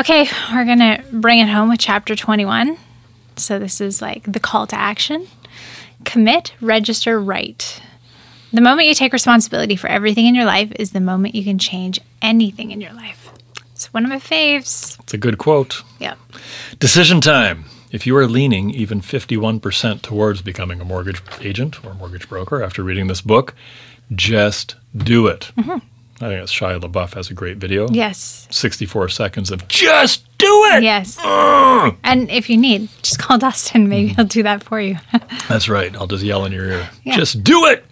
Okay, we're going to bring it home with chapter 21. So this is like the call to action commit, register, write. The moment you take responsibility for everything in your life is the moment you can change anything in your life. It's one of my faves. It's a good quote. Yeah. Decision time. If you are leaning even 51% towards becoming a mortgage agent or mortgage broker after reading this book, just do it. Mm-hmm. I think it's Shia LaBeouf has a great video. Yes. 64 seconds of just do it. Yes. Ugh. And if you need, just call Dustin. Maybe mm-hmm. he'll do that for you. That's right. I'll just yell in your ear. Yeah. Just do it.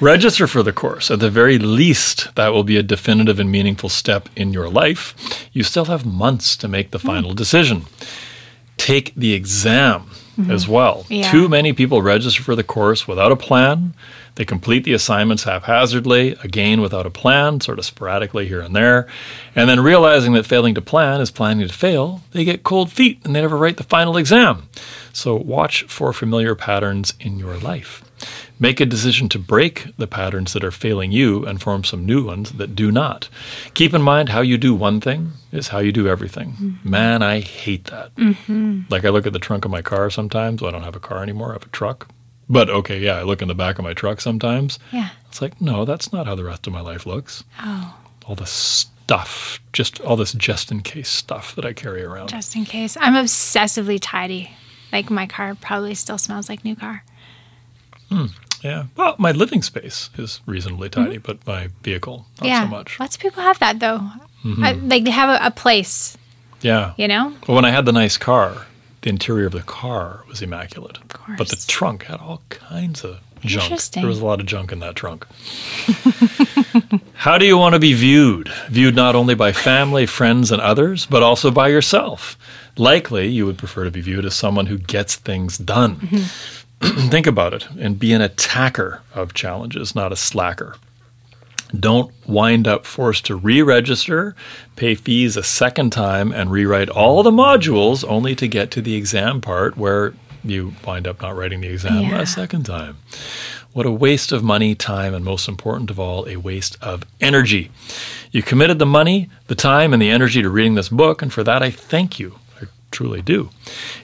Register for the course. At the very least, that will be a definitive and meaningful step in your life. You still have months to make the mm. final decision. Take the exam mm-hmm. as well. Yeah. Too many people register for the course without a plan. They complete the assignments haphazardly, again without a plan, sort of sporadically here and there. And then realizing that failing to plan is planning to fail, they get cold feet and they never write the final exam. So watch for familiar patterns in your life. Make a decision to break the patterns that are failing you and form some new ones that do not. Keep in mind how you do one thing is how you do everything. Mm-hmm. Man, I hate that. Mm-hmm. Like I look at the trunk of my car sometimes. Well, I don't have a car anymore. I have a truck. But okay, yeah, I look in the back of my truck sometimes. Yeah. It's like, no, that's not how the rest of my life looks. Oh, All this stuff, just all this just in case stuff that I carry around. just in case. I'm obsessively tidy. Like my car probably still smells like new car. Yeah. Well, my living space is reasonably tidy, but my vehicle, not Mm-hmm. yeah. so much. Lots of people have that though. I, like they have a, a place, Yeah. you know? Well, when I had the nice car, the interior of the car was immaculate. course. But the trunk had all kinds of junk. Interesting. There was a lot of junk in that trunk. How do you want to be viewed? Viewed not only by family, friends, and others, but also by yourself. Likely, you would prefer to be viewed as someone who gets things done. Mm-hmm. Think about it and be an attacker of challenges, not a slacker. Don't wind up forced to re register, pay fees a second time, and rewrite all the modules only to get to the exam part where you wind up not writing the exam Yeah. a second time. What a waste of money, time, and most important of all, a waste of energy. You committed the money, the time, and the energy to reading this book, and for that I thank you. Truly do.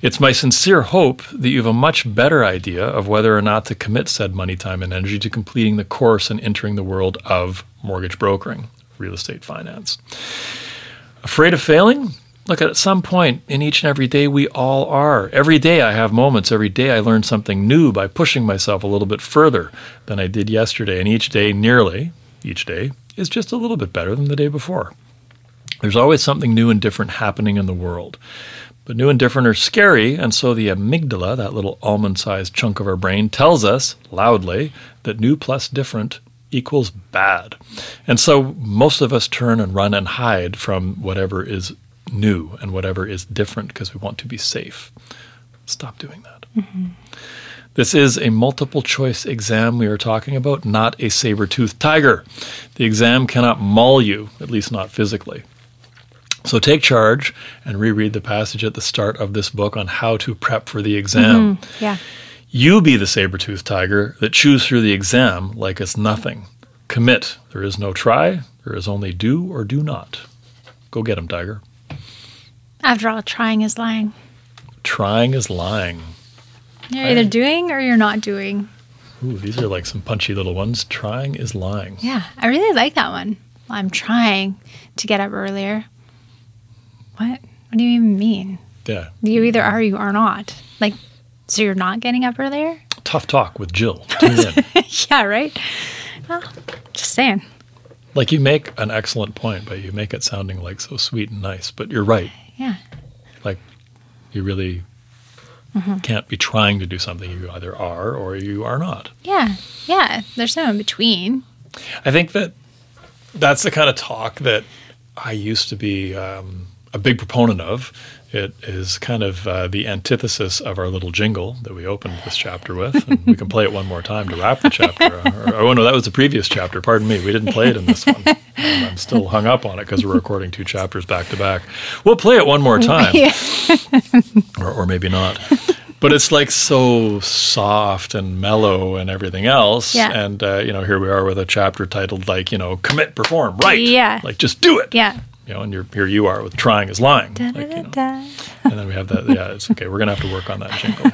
It's my sincere hope that you have a much better idea of whether or not to commit said money, time, and energy to completing the course and entering the world of mortgage brokering, real estate finance. Afraid of failing? Look, at some point in each and every day, we all are. Every day I have moments. Every day I learn something new by pushing myself a little bit further than I did yesterday. And each day, nearly each day, is just a little bit better than the day before. There's always something new and different happening in the world. But new and different are scary, and so the amygdala, that little almond sized chunk of our brain, tells us loudly that new plus different equals bad. And so most of us turn and run and hide from whatever is new and whatever is different because we want to be safe. Stop doing that. Mm-hmm. This is a multiple choice exam we are talking about, not a saber toothed tiger. The exam cannot maul you, at least not physically. So take charge and reread the passage at the start of this book on how to prep for the exam. Mm-hmm. Yeah. You be the saber toothed tiger that chews through the exam like it's nothing. Commit. There is no try, there is only do or do not. Go get him, tiger. After all, trying is lying. Trying is lying. You're either doing or you're not doing. Ooh, these are like some punchy little ones. Trying is lying. Yeah, I really like that one. I'm trying to get up earlier. What? What do you even mean? Yeah. You either are or you are not. Like, so you're not getting up earlier? Tough talk with Jill. Yeah, right? Well, just saying. like you make an excellent point, but you make it sounding like so sweet and nice. But you're right. Yeah. Like you really can't be trying to do something. You either are or you are not. Yeah. Yeah. There's no in between. I think that that's the kind of talk that I used to be um, a big proponent of. It is kind of uh, the antithesis of our little jingle that we opened this chapter with. And we can play it one more time to wrap the chapter. or, oh, no, that was the previous chapter. Pardon me. We didn't play it in this one. And I'm still hung up on it because we're recording two chapters back to back. We'll play it one more time Yeah. or, or maybe not. But it's like so soft and mellow and everything else. Yeah. And, uh, you know, here we are with a chapter titled, like, you know, commit, perform, right. Yeah. Like, just do it. Yeah. You know, and you're, here you are with trying is lying. Da, Like, da, you know. da. And then we have that. Yeah, it's okay. We're gonna have to work on that jingle.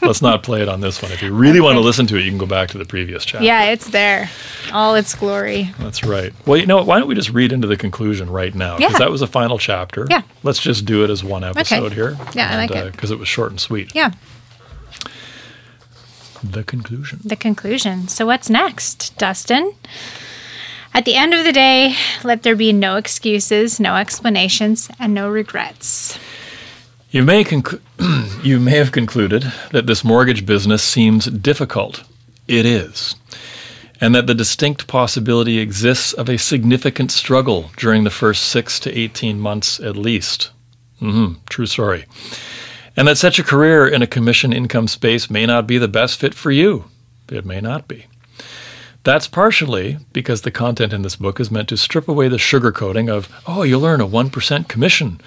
Let's not play it on this one. If you really want to listen to it, you can go back to the previous chapter. Yeah, it's there. All its glory. That's right. Well, you know what? Why don't we just read into the conclusion right now? Because Yeah. that was the final chapter. Yeah. Let's just do it as one episode here. Yeah, I like uh, it. Because it was short and sweet. Yeah, The conclusion. the conclusion. So, what's next, Dustin? At the end of the day, let there be no excuses, no explanations, and no regrets. You may conclu- you may have concluded that this mortgage business seems difficult. It is. And that the distinct possibility exists of a significant struggle during the first 6 to 18 months at least. hmm true story. And that such a career in a commission income space may not be the best fit for you. It may not be. That's partially because the content in this book is meant to strip away the sugarcoating of, oh, you'll earn a 1% commission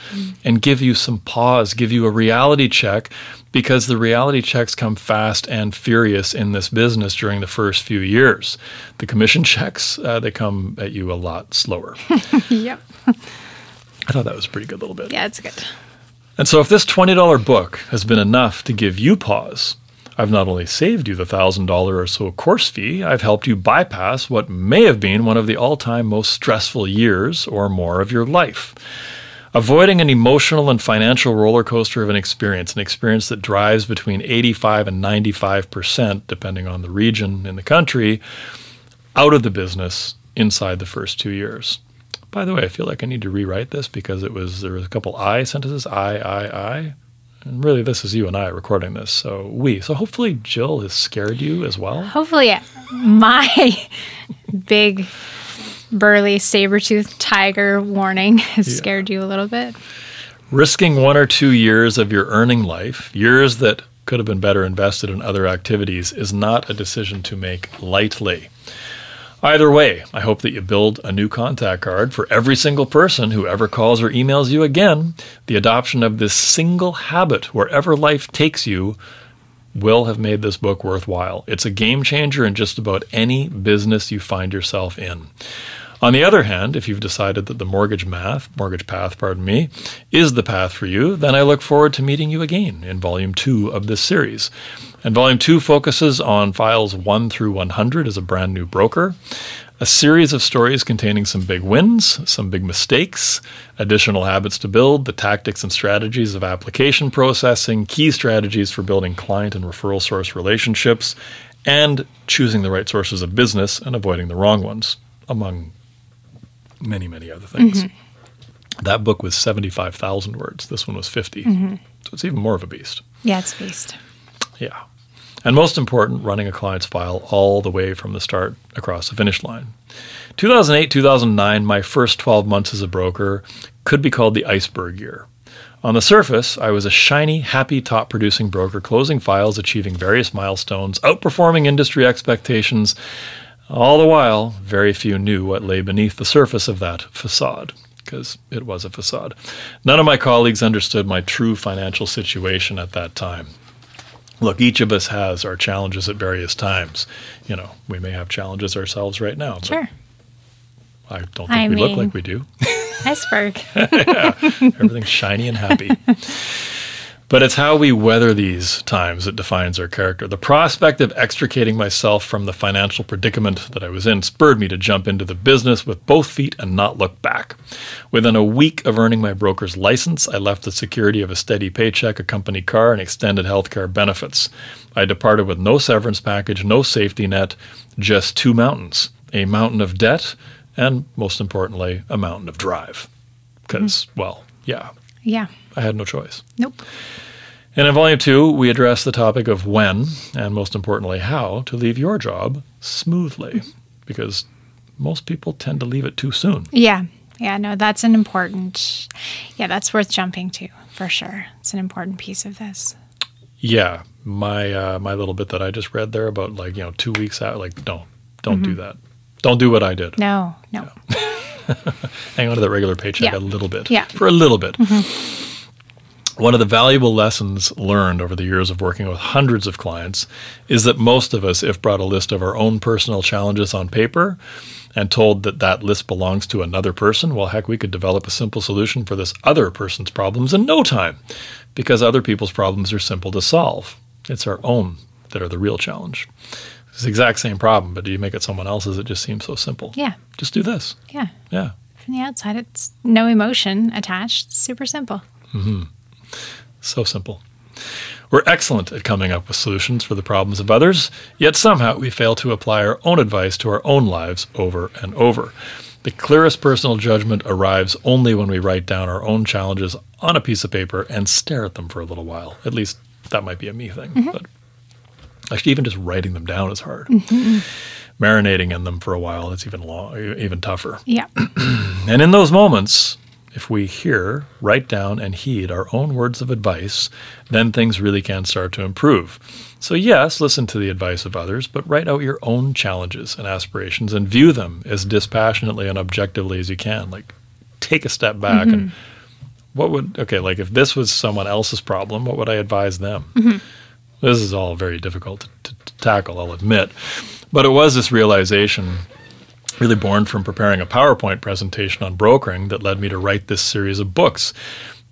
and give you some pause, give you a reality check, because the reality checks come fast and furious in this business during the first few years. The commission checks, uh, they come at you a lot slower. Yep. I thought that was a pretty good little bit. Yeah, it's good. And so, if this $20 book has been enough to give you pause, I've not only saved you the $1,000 or so course fee, I've helped you bypass what may have been one of the all time most stressful years or more of your life. Avoiding an emotional and financial roller coaster of an experience, an experience that drives between 85 and 95%, depending on the region in the country, out of the business inside the first two years. By the way, I feel like I need to rewrite this because it was there was a couple I sentences, I, I, I. And really this is you and I recording this, so we. So hopefully Jill has scared you as well. Hopefully, my big, burly, saber toothed tiger warning has scared you a little bit. Risking one or two years of your earning life, years that could have been better invested in other activities, is not a decision to make lightly. Either way, I hope that you build a new contact card for every single person who ever calls or emails you again. The adoption of this single habit, wherever life takes you, will have made this book worthwhile. It's a game changer in just about any business you find yourself in. On the other hand, if you've decided that the mortgage math, mortgage path, pardon me, is the path for you, then I look forward to meeting you again in volume 2 of this series. And volume 2 focuses on files 1 through 100 as a brand new broker, a series of stories containing some big wins, some big mistakes, additional habits to build, the tactics and strategies of application processing, key strategies for building client and referral source relationships, and choosing the right sources of business and avoiding the wrong ones, among many, many other things. Mm-hmm. That book was 75,000 words. This one was 50. Mm-hmm. So it's even more of a beast. Yeah, it's beast. Yeah. And most important, running a client's file all the way from the start across the finish line. 2008 2009, my first 12 months as a broker, could be called the iceberg year. On the surface, I was a shiny, happy top producing broker, closing files, achieving various milestones, outperforming industry expectations. All the while, very few knew what lay beneath the surface of that facade, because it was a facade. None of my colleagues understood my true financial situation at that time look, each of us has our challenges at various times. You know, we may have challenges ourselves right now, but Sure. I don't think I we look like we do. Iceberg. Everything's shiny and happy. But it's how we weather these times that defines our character. The prospect of extricating myself from the financial predicament that I was in spurred me to jump into the business with both feet and not look back. Within a week of earning my broker's license, I left the security of a steady paycheck, a company car, and extended health care benefits. I departed with no severance package, no safety net, just two mountains a mountain of debt, and most importantly, a mountain of drive. Because, mm-hmm. well, yeah, Yeah. I had no choice. Nope. And in volume two, we address the topic of when, and most importantly, how to leave your job smoothly. Because most people tend to leave it too soon. Yeah. Yeah. No, that's an important. Yeah, that's worth jumping to for sure. It's an important piece of this. Yeah, my uh, my little bit that I just read there about like you know two weeks out, like don't don't do that. Don't do what I did. No. No. Hang on to that regular paycheck Yeah. a little bit. Yeah. For a little bit. Mm-hmm. One of the valuable lessons learned over the years of working with hundreds of clients is that most of us, if brought a list of our own personal challenges on paper and told that that list belongs to another person, well, heck, we could develop a simple solution for this other person's problems in no time because other people's problems are simple to solve. It's our own that are the real challenge. It's the exact same problem, but do you make it someone else's? It just seems so simple. Yeah. Just do this. Yeah. Yeah. From the outside, it's no emotion attached. It's super simple. Hmm. So simple. We're excellent at coming up with solutions for the problems of others, yet somehow we fail to apply our own advice to our own lives over and over. The clearest personal judgment arrives only when we write down our own challenges on a piece of paper and stare at them for a little while. At least that might be a me thing. But actually, even just writing them down is hard. Mm-hmm, mm-hmm. Marinating in them for a while, it's even long, even tougher. Yeah. And in those moments, if we hear, write down, and heed our own words of advice, then things really can start to improve. So, yes, listen to the advice of others, but write out your own challenges and aspirations and view them as dispassionately and objectively as you can. Like, take a step back and mm-hmm. what would, okay, like if this was someone else's problem, what would I advise them? This is all very difficult to, to, to tackle, I'll admit. But it was this realization really born from preparing a PowerPoint presentation on brokering that led me to write this series of books.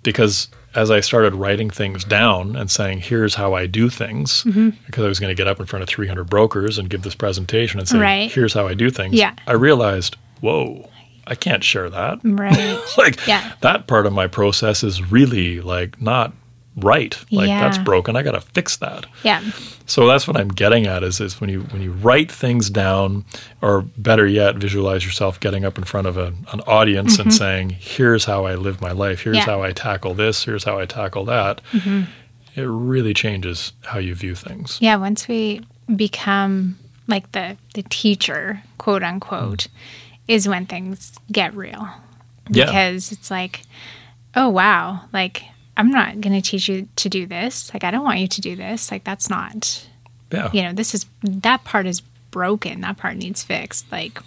Because as I started writing things down and saying, here's how I do things, mm-hmm. because I was going to get up in front of 300 brokers and give this presentation and say, Right. here's how I do things, Yeah. I realized, whoa, I can't share that. Right. like, Yeah. that part of my process is really like not right. Like, that's broken. I got to fix that. yeah. So that's what I'm getting at is, is when you when you write things down, or better yet, visualize yourself getting up in front of a, an audience and saying, "Here's how I live my life. Here's Mm-hmm. Yeah. how I tackle this. Here's how I tackle that." It really changes how you view things. Yeah. Once we become like the, the teacher, quote unquote, is when things get real. Yeah. Because it's like, oh, wow. Like, I'm not going to teach you to do this. Like, I don't want you to do this. Like, that's not, Yeah, you know, this is, that part is broken. That part needs fixed. Like,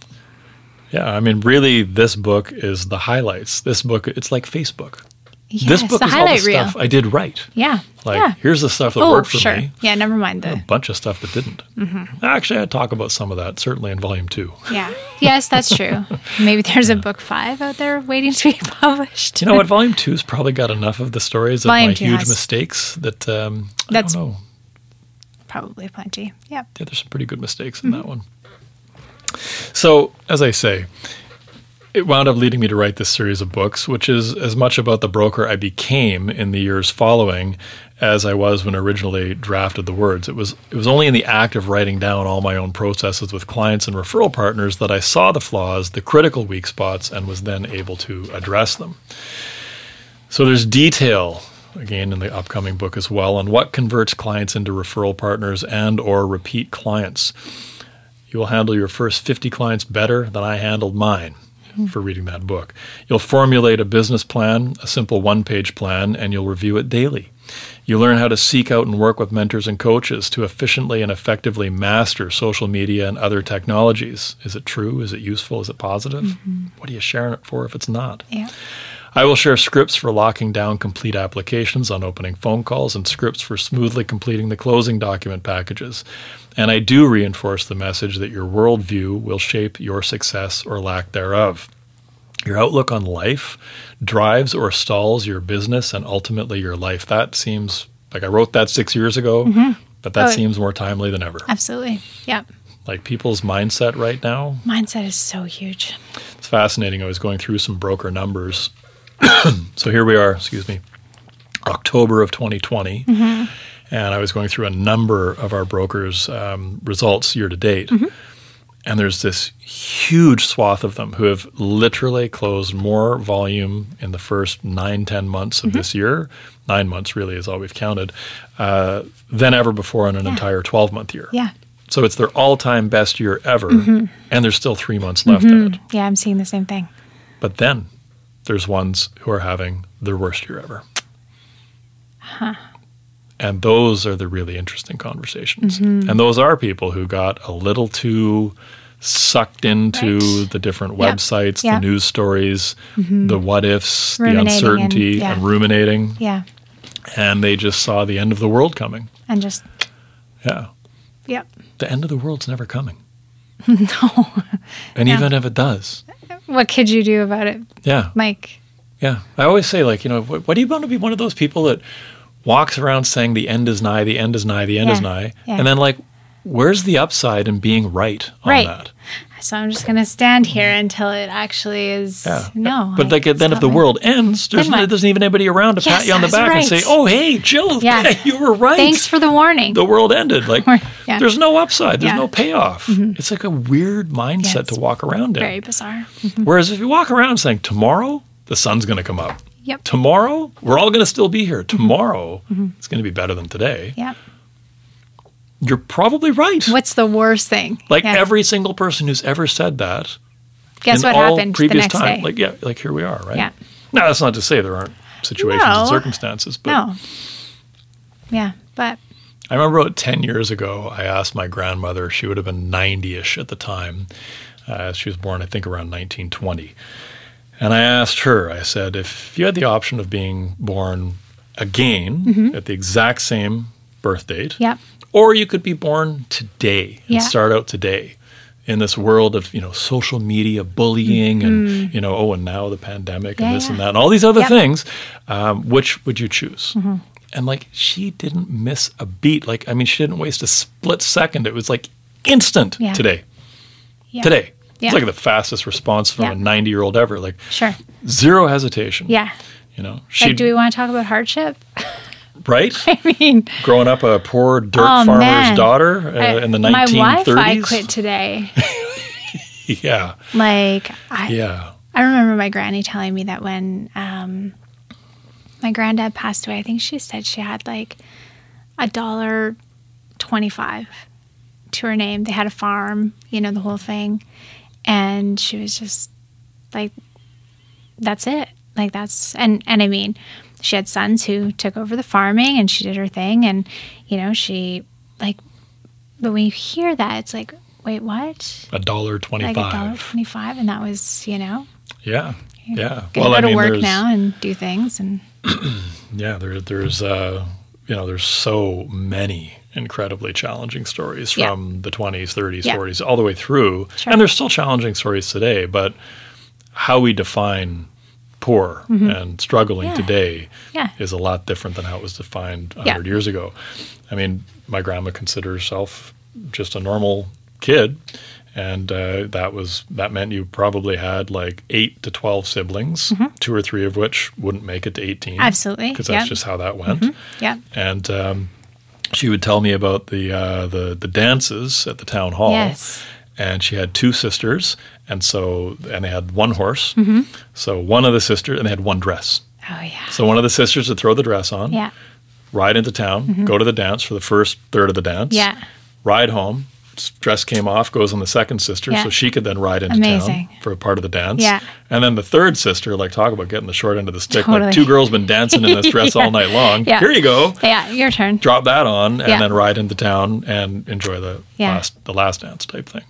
yeah. I mean, really, this book is the highlights. This book, it's like Facebook. Yes, this book the is all the highlight reel. stuff I did right. Yeah. Like, yeah. here's the stuff that oh, worked for sure. me. Yeah. Never mind A bunch of stuff that didn't. Mm-hmm. Actually, I talk about some of that certainly in volume two. yeah. Yes, that's true. Maybe there's a book five out there waiting to be published. You know what? Volume two's probably got enough of the stories of Volume my huge has- mistakes that um, That's- I don't know. Probably plenty. Yep. Yeah, there's some pretty good mistakes in that one. So, as I say, it wound up leading me to write this series of books, which is as much about the broker I became in the years following as I was when originally drafted the words. It was it was only in the act of writing down all my own processes with clients and referral partners that I saw the flaws, the critical weak spots, and was then able to address them. So there's detail again in the upcoming book as well on what converts clients into referral partners and or repeat clients. You will handle your first 50 clients better than I handled mine for reading that book. You'll formulate a business plan, a simple one-page plan, and you'll review it daily. You learn how to seek out and work with mentors and coaches to efficiently and effectively master social media and other technologies. Is it true? Is it useful? Is it positive? Mm-hmm. What are you sharing it for if it's not? Yeah. I will share scripts for locking down complete applications on opening phone calls and scripts for smoothly completing the closing document packages. And I do reinforce the message that your worldview will shape your success or lack thereof. Your outlook on life drives or stalls your business and ultimately your life. That seems like I wrote that six years ago, mm-hmm. but that Oh. seems more timely than ever. Absolutely. Yep. Like people's mindset right now, Mindset is so huge. it's fascinating. I was going through some broker numbers. so here we are, excuse me, October of 2020. Mm-hmm. And I was going through a number of our brokers' um, results year to date. Mm-hmm. And there's this huge swath of them who have literally closed more volume in the first nine, ten months of mm-hmm. this year. Nine months really is all we've counted, uh, than ever before in an entire 12 month year. Yeah. So it's their all time best year ever. And there's still three months left in it. Yeah, I'm seeing the same thing. But then there's ones who are having their worst year ever. And those are the really interesting conversations. Mm-hmm. And those are people who got a little too sucked into Right. the different websites, Yeah. the news stories, mm-hmm. the what ifs, the Ruminating and- uncertainty, yeah. and ruminating. Yeah. And they just saw the end of the world coming. And just, Yeah. yep. The end of the world's never coming. No. And even if it does, uh, What could you do about it, yeah, Mike? yeah. I always say, like, you know, what, what do you want to be one of those people that walks around saying the end is nigh, the end is nigh, the end is nigh, yeah. and then like, where's the upside in being right on Right. that? So I'm just gonna stand here until it actually is Yeah. no. But like, then if the world ends, there's, what? there's even anybody around to pat you on the back and say, "Oh, hey, Jill, Yeah. you were right. Thanks for the warning. the world ended." Like, yeah. there's no upside. There's. Mm-hmm. no payoff. It's like a weird mindset Yes. to walk around in. Very bizarre. Whereas if you walk around saying, "Tomorrow, the sun's going to come up. Yep. Tomorrow, we're all going to still be here. Mm-hmm. Tomorrow, it's going to be better than today." Yep. You're probably right. What's the worst thing? Like Yeah. every single person who's ever said that Guess what happened the previous next time, day? like yeah, like here we are, right? Yeah. Now that's not to say there aren't situations No. and circumstances, but no. Yeah, but I remember about 10 years ago, I asked my grandmother, she would have been 90 ish at the time. Uh, she was born, I think, around 1920. And I asked her, I said, if you had the option of being born again at the exact same birth date, yep. Or you could be born today and Yeah. start out today in this world of you know social media bullying and you know oh and now the pandemic Mm-hmm. Yeah, and this yeah. and that and all these other Yep. Mm-hmm. things um, which would you choose and like she didn't miss a beat like i mean she didn't waste a split second it was like instant Yeah. today Yeah. today it's like the fastest response from a 90 year old ever like Sure. zero hesitation Yeah. you know she Like, do we want to talk about hardship? right I mean, growing up a poor dirt Oh, farmer's man. daughter uh, I- in the 1930s. my 1930s Wi-Fi quit today. yeah like, I, yeah I remember my granny telling me that when um, my granddad passed away, I think she said she had like a dollar twenty-five to her name. They had a farm, you know, the whole thing, and she was just like, "That's it." Like that's and and I mean, she had sons who took over the farming, and she did her thing, and you know, she like. But when you hear that, it's like, wait, what? a dollar Like twenty-five. a dollar twenty-five, and that was, you know, Yeah, yeah. Gonna go to work now and do things and Yeah, there, there's uh, you know, there's so many incredibly challenging stories Yeah. from the 20s, 30s, Yeah. 40s, all the way through, Sure. and there's still challenging stories today. But how we define poor and struggling Mm-hmm. Yeah. today yeah. is a lot different than how it was defined 100 Yeah. years ago. I mean, my grandma considered herself just a normal kid, and uh, that was that meant you probably had like eight to 12 siblings, two or three of which wouldn't make it to 18. Mm-hmm. Absolutely. because that's Yep. just how that went. Yeah. And um, she would tell me about the uh, the the dances at the town hall. Yes. And she had two sisters, and so and they had one horse. Mm-hmm. So one of the sisters, and they had one dress. Oh yeah. So one of the sisters would throw the dress on, Yeah. ride into town, go to the dance for the first third of the dance, Yeah. ride home. Dress came off, goes on the second sister, Yeah. so she could then ride into Amazing. town for a part of the dance. Yeah. And then the third sister, like talk about getting the short end of the stick. Totally. Like two girls been dancing in this dress Yeah. all night long. Yeah. Here you go. Yeah. Your turn. Drop that on and then ride into town and enjoy the last the last dance type thing.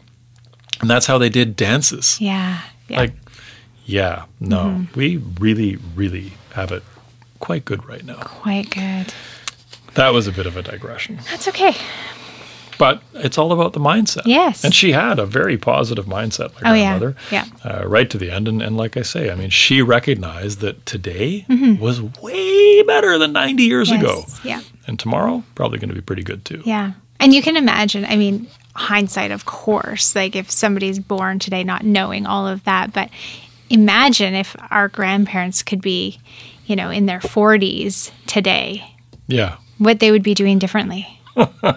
And that's how they did dances. Yeah. Yeah. Like, yeah, no, Mm-hmm. we really, really have it quite good right now. Quite good. That was a bit of a digression. That's okay. But it's all about the mindset. Yes. And she had a very positive mindset, my Oh, yeah. grandmother. Yeah. Uh, right to the end. And, and like I say, I mean, she recognized that today Mm-hmm. was way better than 90 years ago. Yeah. And tomorrow, probably going to be pretty good too. Yeah. And you can imagine, I mean, hindsight, of course, like if somebody's born today not knowing all of that, but imagine if our grandparents could be, you know, in their 40s today, Yeah. what they would be doing differently.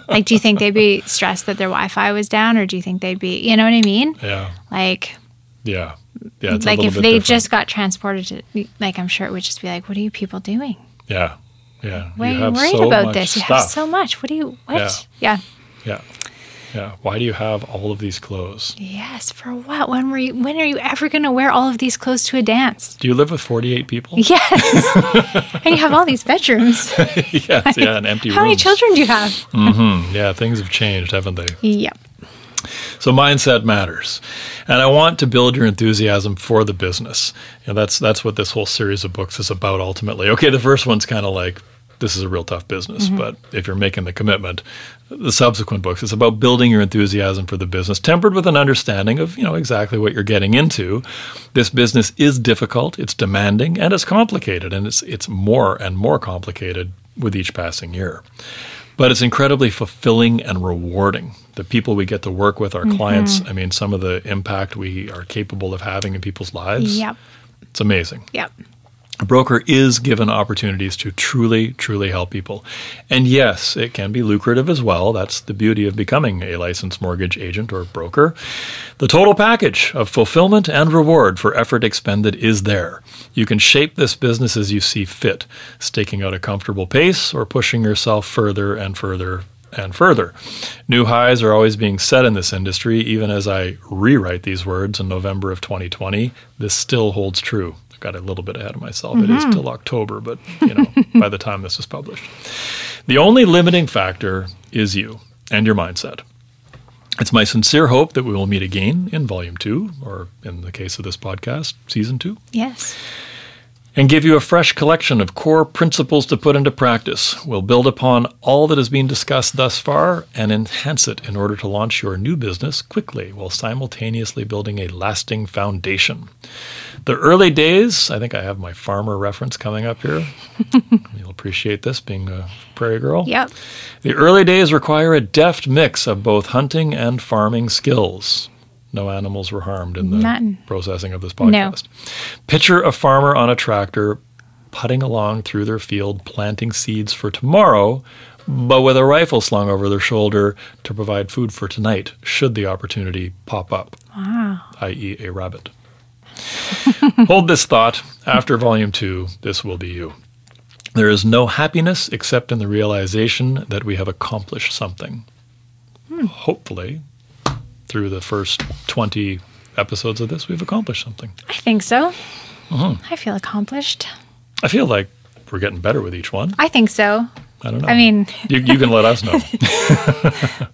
like, do you think they'd be stressed that their Wi Fi was down, or do you think they'd be, you know what I mean? Yeah. Like, Yeah. Yeah. It's like if they different. just got transported to, like, I'm sure it would just be like, what are you people doing? Yeah. Yeah. Why are you worried so about this? You have so much. What do you, what? Yeah. yeah. Yeah. Yeah. Why do you have all of these clothes? Yes, for what? When were you? When are you ever going to wear all of these clothes to a dance? Do you live with 48 people? Yes, and you have all these bedrooms. yes. Yeah. And empty room. How many children do you have? Mhm. Yeah. Things have changed, haven't they? Yep. So mindset matters, and I want to build your enthusiasm for the business. You know, that's that's what this whole series of books is about. Ultimately, okay, the first one's kind of like this is a real tough business. Mm-hmm. But if you're making the commitment, the subsequent books, it's about building your enthusiasm for the business, tempered with an understanding of you know exactly what you're getting into. This business is difficult, it's demanding, and it's complicated, and it's it's more and more complicated with each passing year. But it's incredibly fulfilling and rewarding. The people we get to work with, our clients, mm-hmm. I mean, some of the impact we are capable of having in people's lives. Yep. It's amazing. Yep. A broker is given opportunities to truly, truly help people. And yes, it can be lucrative as well. That's the beauty of becoming a licensed mortgage agent or broker. The total package of fulfillment and reward for effort expended is there. You can shape this business as you see fit, staking out a comfortable pace or pushing yourself further and further and further. New highs are always being set in this industry. Even as I rewrite these words in November of 2020, this still holds true. Got a little bit ahead of myself. It is mm-hmm. till October, but you know, by the time this is published. The only limiting factor is you and your mindset. It's my sincere hope that we will meet again in volume two, or in the case of this podcast, season two Yes. and give you a fresh collection of core principles to put into practice. We'll build upon all that has been discussed thus far and enhance it in order to launch your new business quickly while simultaneously building a lasting foundation. The early days, I think I have my farmer reference coming up here. You'll appreciate this being a prairie girl. Yep. The early days require a deft mix of both hunting and farming skills. No animals were harmed in the None. processing of this podcast. Picture a farmer on a tractor putting along through their field, planting seeds for tomorrow, but with a rifle slung over their shoulder to provide food for tonight, should the opportunity pop up, Wow. i.e., a rabbit. Hold this thought. After volume two, this will be you. There is no happiness except in the realization that we have accomplished something. Hopefully, through the first 20 episodes of this, we've accomplished something. I think so. Uh-huh. I feel accomplished. I feel like we're getting better with each one. I think so. I don't know. I mean, you, you can let us know. I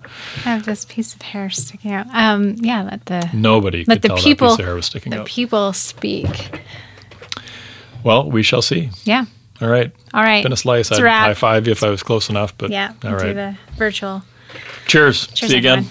have this piece of hair sticking out. Um, yeah, let the Nobody let could the tell people that piece of hair was sticking the out. people speak. well, we shall see. Yeah. All right. All right. Been a slice. I'd high five you if I was close enough, but Yeah. all we'll do the virtual. Cheers. Cheers, See you again.